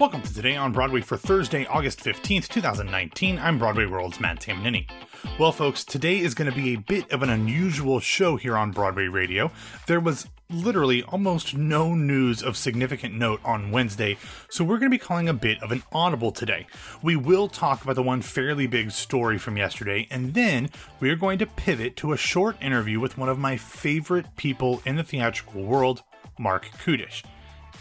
Welcome to Today on Broadway for Thursday, August 15th, 2019. I'm Broadway World's Matt Tamanini. Well, folks, today is going to be a bit of an unusual show here on Broadway Radio. There was literally almost no news of significant note on Wednesday, so we're going to be calling a bit of an audible today. We will talk about the one fairly big story from yesterday, and then we are going to pivot to a short interview with one of my favorite people in the theatrical world, Marc Kudisch.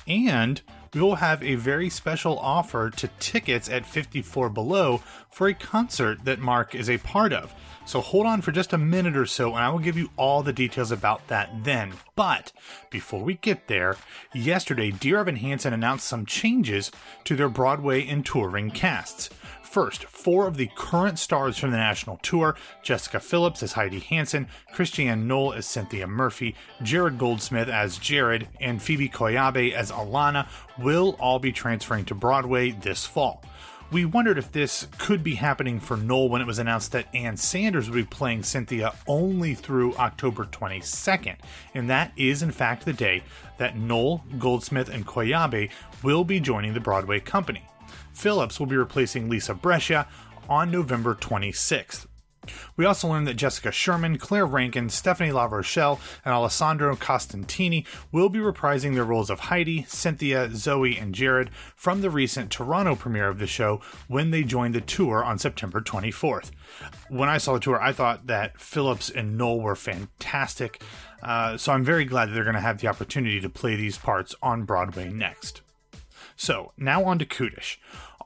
And we will have a very special offer to tickets at 54 Below for a concert that Marc is a part of. So hold on for just a minute or so, and I will give you all the details about that then. But before we get there, yesterday Dear Evan Hansen announced some changes to their Broadway and touring casts. First, four of the current stars from the national tour Jessica Phillips as Heidi Hansen, Christiane Noll as Cynthia Murphy, Jared Goldsmith as Jared, and Phoebe Koyabe as Alana will all be transferring to Broadway this fall. We wondered if this could be happening for Noll when it was announced that Ann Sanders would be playing Cynthia only through October 22nd. And that is, in fact, the day that Noll, Goldsmith, and Koyabe will be joining the Broadway company. Phillips will be replacing Lisa Brescia on November 26th. We also learned that Jessica Sherman, Claire Rankin, Stephanie LaRochelle, and Alessandro Costantini will be reprising their roles of Heidi, Cynthia, Zoe, and Jared from the recent Toronto premiere of the show when they joined the tour on September 24th. When I saw the tour, I thought that Phillips and Noll were fantastic, uh, so I'm very glad that they're going to have the opportunity to play these parts on Broadway next. So, now on to Kudisch.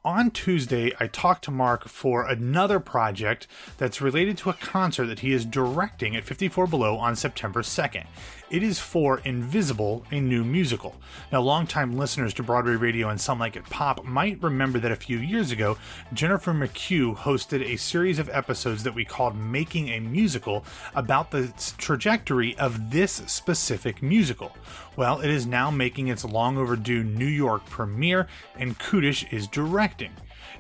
On Tuesday, I talked to Marc for another project that's related to a concert that he is directing at 54 Below on September 2nd. It is for Invisible, a new musical. Now, longtime listeners to Broadway Radio and Some Like It Pop might remember that a few years ago, Jennifer McHugh hosted a series of episodes that we called Making a Musical about the trajectory of this specific musical. Well, it is now making its long overdue New York premiere, and Kudisch is directing.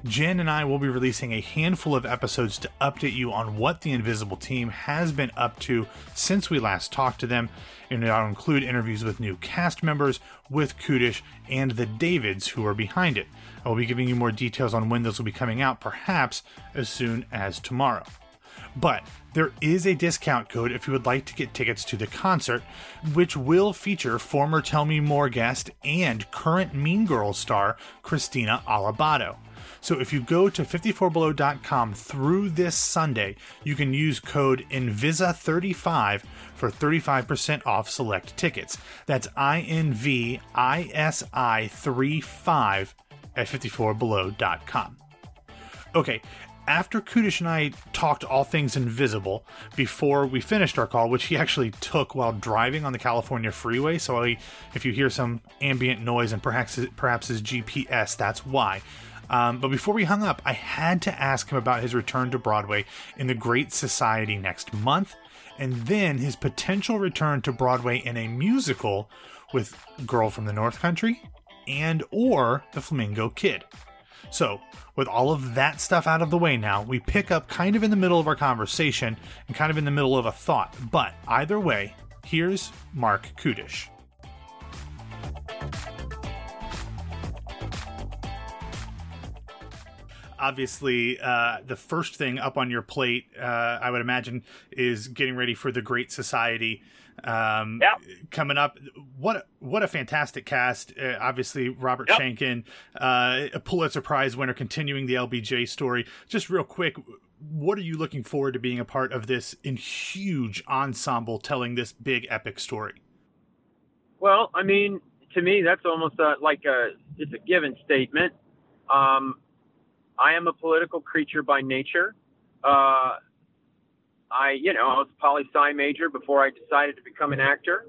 Jen and I will be releasing a handful of episodes to update you on what the Invisible team has been up to since we last talked to them, and I'll include interviews with new cast members, with Kudisch, and the Davids who are behind it. I will be giving you more details on when those will be coming out, perhaps as soon as tomorrow. But there is a discount code if you would like to get tickets to the concert, which will feature former Tell Me More guest and current Mean Girls star Krystina Alabado. So if you go to 54below.com through this Sunday, you can use code INVISA35 for 35% off select tickets. That's I N V I S I 35 at 54below.com. Okay, after Kudisch and I talked all things invisible before we finished our call, which he actually took while driving on the California freeway. So if you hear some ambient noise and perhaps perhaps his GPS, that's why. Um, but before we hung up, I had to ask him about his return to Broadway in The Great Society next month, and then his potential return to Broadway in a musical with Girl from the North Country and or The Flamingo Kid. So, with all of that stuff out of the way now, we pick up kind of in the middle of our conversation and kind of in the middle of a thought. But either way, here's Marc Kudisch. Obviously uh, the first thing up on your plate, uh, I would imagine, is getting ready for the Great Society um, coming up. What what a fantastic cast! Uh, obviously, Robert yep. Schenkkan, uh, a Pulitzer Prize winner, continuing the LBJ story. Just real quick, what are you looking forward to being a part of this in huge ensemble telling this big epic story? Well, I mean, to me, that's almost a, like a it's a given statement. Um, I am a political creature by nature. Uh, I, you know, I was a poli sci major before I decided to become an actor.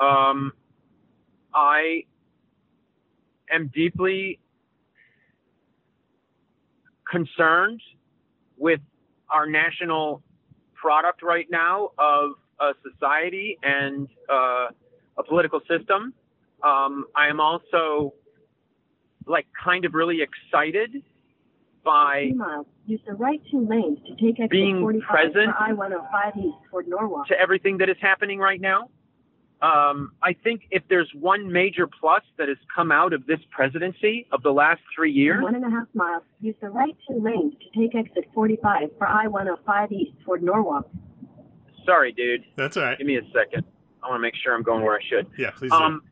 Um, I am deeply concerned with our national product right now of a society and uh, a political system. Um, I am also like kind of really excited by Use the right two lanes to take being present I-105 East toward Norwalk. to everything that is happening right now. Um, I think if there's one major plus that has come out of this presidency of the last three years, One and a half miles. Use the right two lanes to take exit 45 for I-105 East toward Norwalk. sorry, dude, That's all right. give me a second. I want to make sure I'm going where I should. Yeah, please do. Um,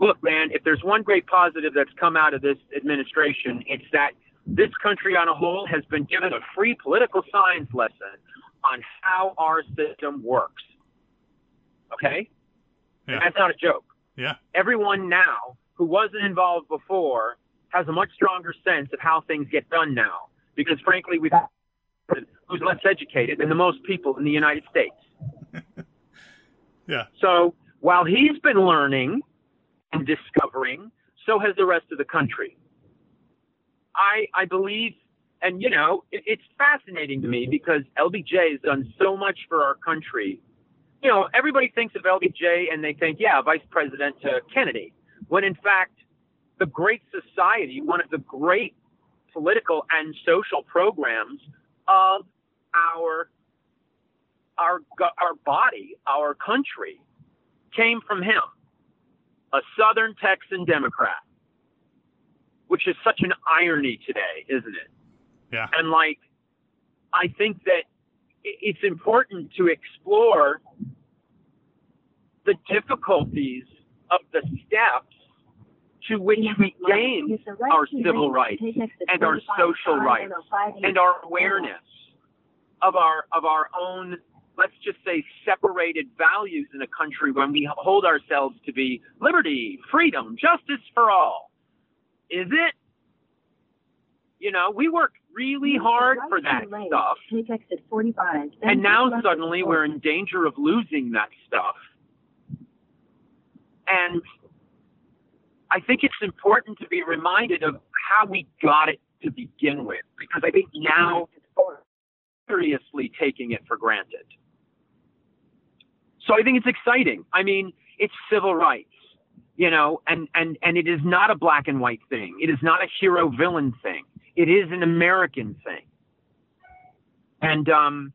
look, man, if there's one great positive that's come out of this administration, it's that this country on a whole has been given a free political science lesson on how our system works. Okay? Yeah. That's not a joke. Yeah. Everyone now who wasn't involved before has a much stronger sense of how things get done now. Because frankly, we've who's less educated than the most people in the United States. Yeah. So while he's been learning and discovering, so has the rest of the country. I I believe, and you know, it, it's fascinating to me because LBJ has done so much for our country. You know, everybody thinks of LBJ and they think, yeah, Vice President to Kennedy, when in fact, the Great Society, one of the great political and social programs of our our our body, our country, came from him, a Southern Texan Democrat, which is such an irony today, isn't it? Yeah. And like, I think that it's important to explore the difficulties of the steps to which we gain Use the right our civil rights to take exit and our social rights and our awareness of our of our own let's just say separated values in a country when we hold ourselves to be liberty, freedom, justice for all. Is it? You know, we work really hard right for that stuff. Take exit 45. And now suddenly we're in danger of losing that stuff. And I think it's important to be reminded of how we got it to begin with, because I think now we're seriously taking it for granted. So I think it's exciting. I mean, it's civil rights, you know, and, and, and it is not a black and white thing. It is not a hero villain thing. It is an American thing. And um,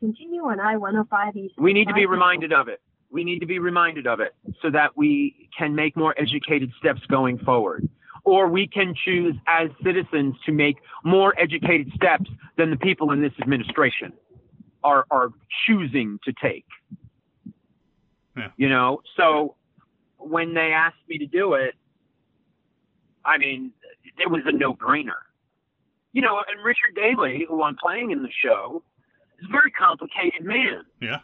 Continue on I-105 East. we need to be reminded of it. We need to be reminded of it so that we can make more educated steps going forward. Or we can choose as citizens to make more educated steps than the people in this administration are, are choosing to take. Yeah. You know, so when they asked me to do it, I mean, it was a no brainer. You know, and Richard Daley, who I'm playing in the show, is a very complicated man Yeah.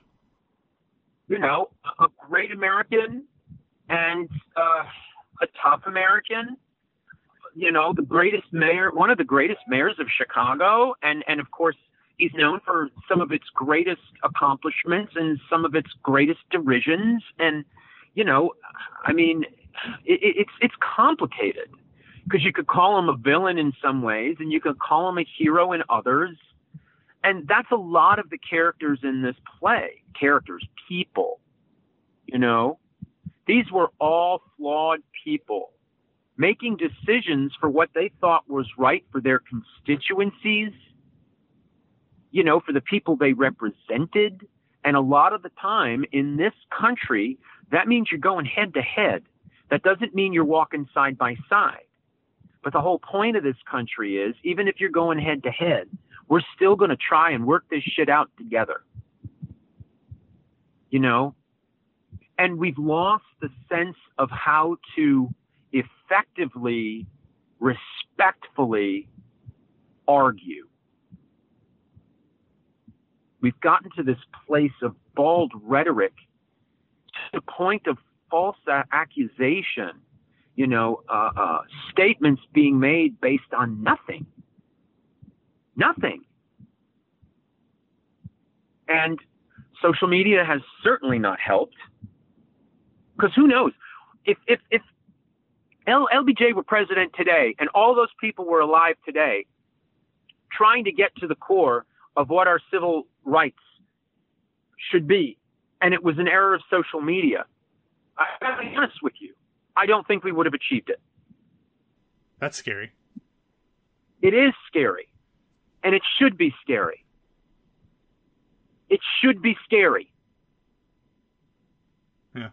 you know, a great American and uh, a tough American. You know, the greatest mayor, one of the greatest mayors of Chicago, and and of course he's known for some of its greatest accomplishments and some of its greatest derisions. And you know, I mean, it, it- it's it's complicated. Because you could call him a villain in some ways, and you could call him a hero in others. And that's a lot of the characters in this play. Characters people you know? These were all flawed people making decisions for what they thought was right for their constituencies you know for the people they represented. And a lot of the time in this country that means you're going head to head that doesn't mean you're walking side by side but the whole point of this country is even if you're going head to head we're still going to try and work this shit out together. You know? And we've lost the sense of how to effectively, respectfully argue. We've gotten to this place of bald rhetoric to the point of false accusation, you know, uh, uh, statements being made based on nothing. Nothing. And social media has certainly not helped. Because who knows? If, if, if L- LBJ were president today and all those people were alive today, trying to get to the core of what our civil rights should be, and it was an error of social media, I gotta be honest with you, I don't think we would have achieved it. That's scary. It is scary. And it should be scary. It should be scary. Yeah.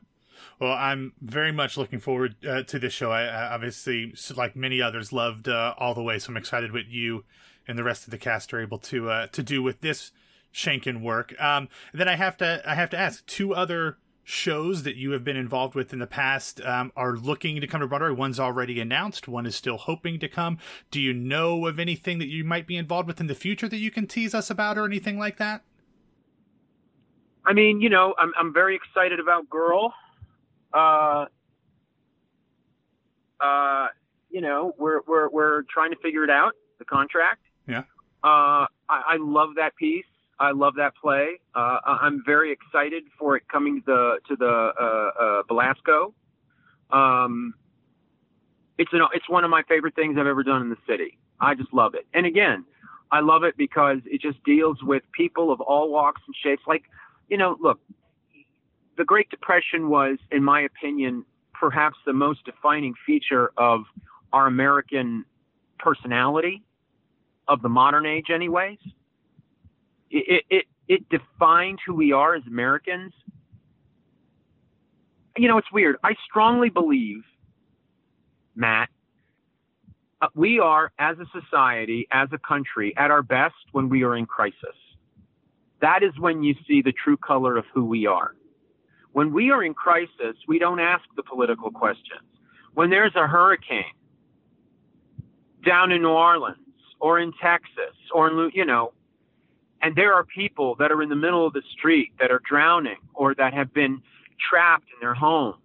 Well, I'm very much looking forward uh, to this show. I, I, obviously, like many others, loved uh, all the way. So I'm excited what you and the rest of the cast are able to uh, to do with this Schenkkan work. Um, then I have to I have to ask two other shows that you have been involved with in the past um, are looking to come to Broadway. One's already announced. One is still hoping to come. Do you know of anything that you might be involved with in the future that you can tease us about or anything like that? I mean, you know, I'm I'm very excited about Girl. Uh, uh, you know, we're we're we're trying to figure it out, the contract. Yeah. Uh, I, I love that piece. I love that play. Uh, I'm very excited for it coming to the to the uh, uh, Belasco. Um, it's an it's one of my favorite things I've ever done in the city. I just love it. And again, I love it because it just deals with people of all walks and shapes. Like, you know, look, the Great Depression was, in my opinion, perhaps the most defining feature of our American personality of the modern age, anyways it, it, it defined who we are as Americans. You know, it's weird. I strongly believe, Matt, uh, we are, as a society, as a country, at our best when we are in crisis. That is when you see the true color of who we are. When we are in crisis, we don't ask the political questions. When there's a hurricane down in New Orleans or in Texas or in, you know, and there are people that are in the middle of the street that are drowning or that have been trapped in their homes.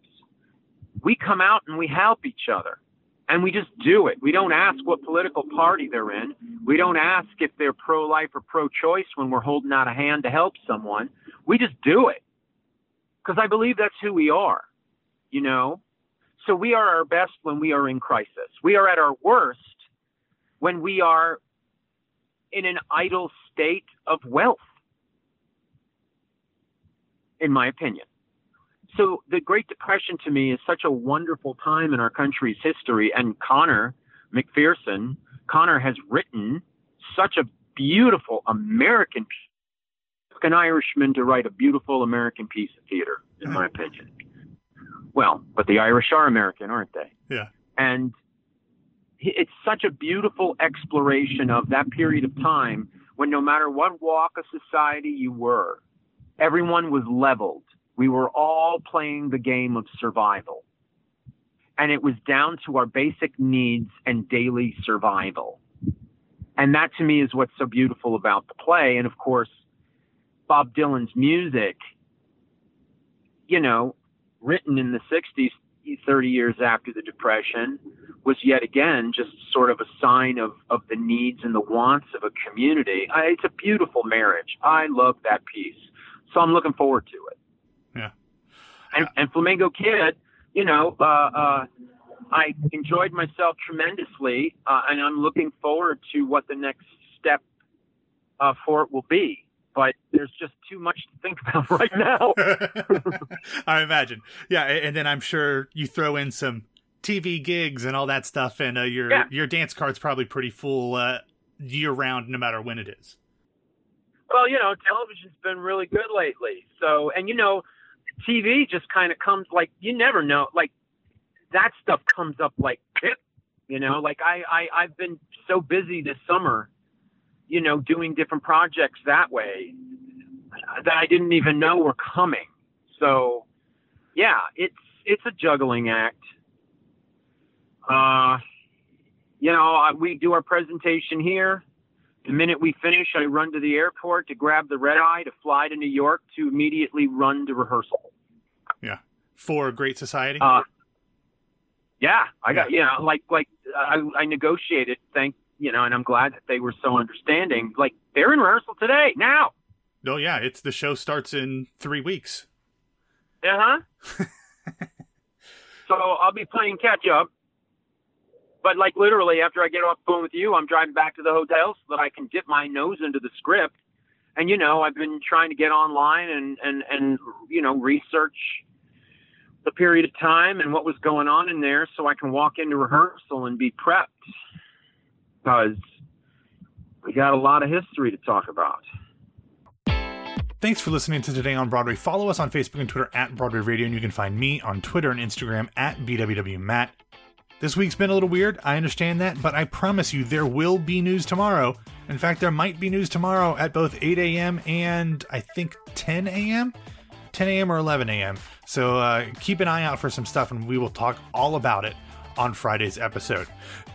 We come out and we help each other. And we just do it. We don't ask what political party they're in. We don't ask if they're pro life or pro choice when we're holding out a hand to help someone. We just do it. Because I believe that's who we are, you know? So we are our best when we are in crisis. We are at our worst when we are in an idle state of wealth, in my opinion. So the Great Depression to me is such a wonderful time in our country's history. And Conor McPherson, Conor has written such a beautiful American piece, an Irishman to write a beautiful American piece of theater, in my opinion. Well, but the Irish are American, aren't they? Yeah. And it's such a beautiful exploration of that period of time when no matter what walk of society you were, everyone was leveled. We were all playing the game of survival. And it was down to our basic needs and daily survival. And that to me is what's so beautiful about the play. And of course, Bob Dylan's music, you know, written in the 60s, 30 years after the Depression, was yet again just sort of a sign of, of the needs and the wants of a community. I, it's a beautiful marriage. I love that piece. So I'm looking forward to it. Yeah. And, and Flamingo Kid, you know, uh, uh, I enjoyed myself tremendously, uh, and I'm looking forward to what the next step uh, for it will be but there's just too much to think about right now. I imagine. Yeah, and then I'm sure you throw in some TV gigs and all that stuff, and uh, your yeah. your dance card's probably pretty full uh, year round, no matter when it is. Well, you know, television's been really good lately. So, and you know, TV just kind of comes like you never know, like that stuff comes up like. You know, like I, I I've been so busy this summer, you know, doing different projects that way that I didn't even know were coming. So, yeah, it's it's a juggling act. Uh, you know, we do our presentation here. The minute we finish, I run to the airport to grab the red eye to fly to New York to immediately run to rehearsal. Yeah, for Great Society. Uh, yeah, I got yeah. you know, like like I, I negotiated. Thank you know, and I'm glad that they were so understanding. Like they're in rehearsal today now. Oh yeah, it's the show starts in three weeks. Uh huh. so I'll be playing catch up but like literally, after I get off the phone with you, I'm driving back to the hotel so that I can dip my nose into the script. And you know, I've been trying to get online and and and you know research the period of time and what was going on in there, so I can walk into rehearsal and be prepped. Because we got a lot of history to talk about. Thanks for listening to Today on Broadway. Follow us on Facebook and Twitter at Broadway Radio, and you can find me on Twitter and Instagram at BWWMatt. This week's been a little weird, I understand that, but I promise you there will be news tomorrow. In fact, there might be news tomorrow at both 8 a.m. and I think 10 a.m. 10 a.m. or 11 a.m. So uh, keep an eye out for some stuff, and we will talk all about it on Friday's episode.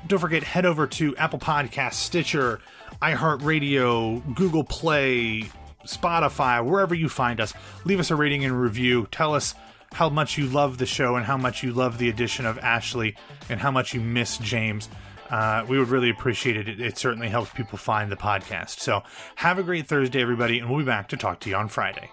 Don't forget, head over to Apple Podcasts, Stitcher, iHeartRadio, Google Play, Spotify, wherever you find us. Leave us a rating and review. Tell us how much you love the show and how much you love the addition of Ashley and how much you miss James. Uh, we would really appreciate it. it. It certainly helps people find the podcast. So have a great Thursday, everybody, and we'll be back to talk to you on Friday.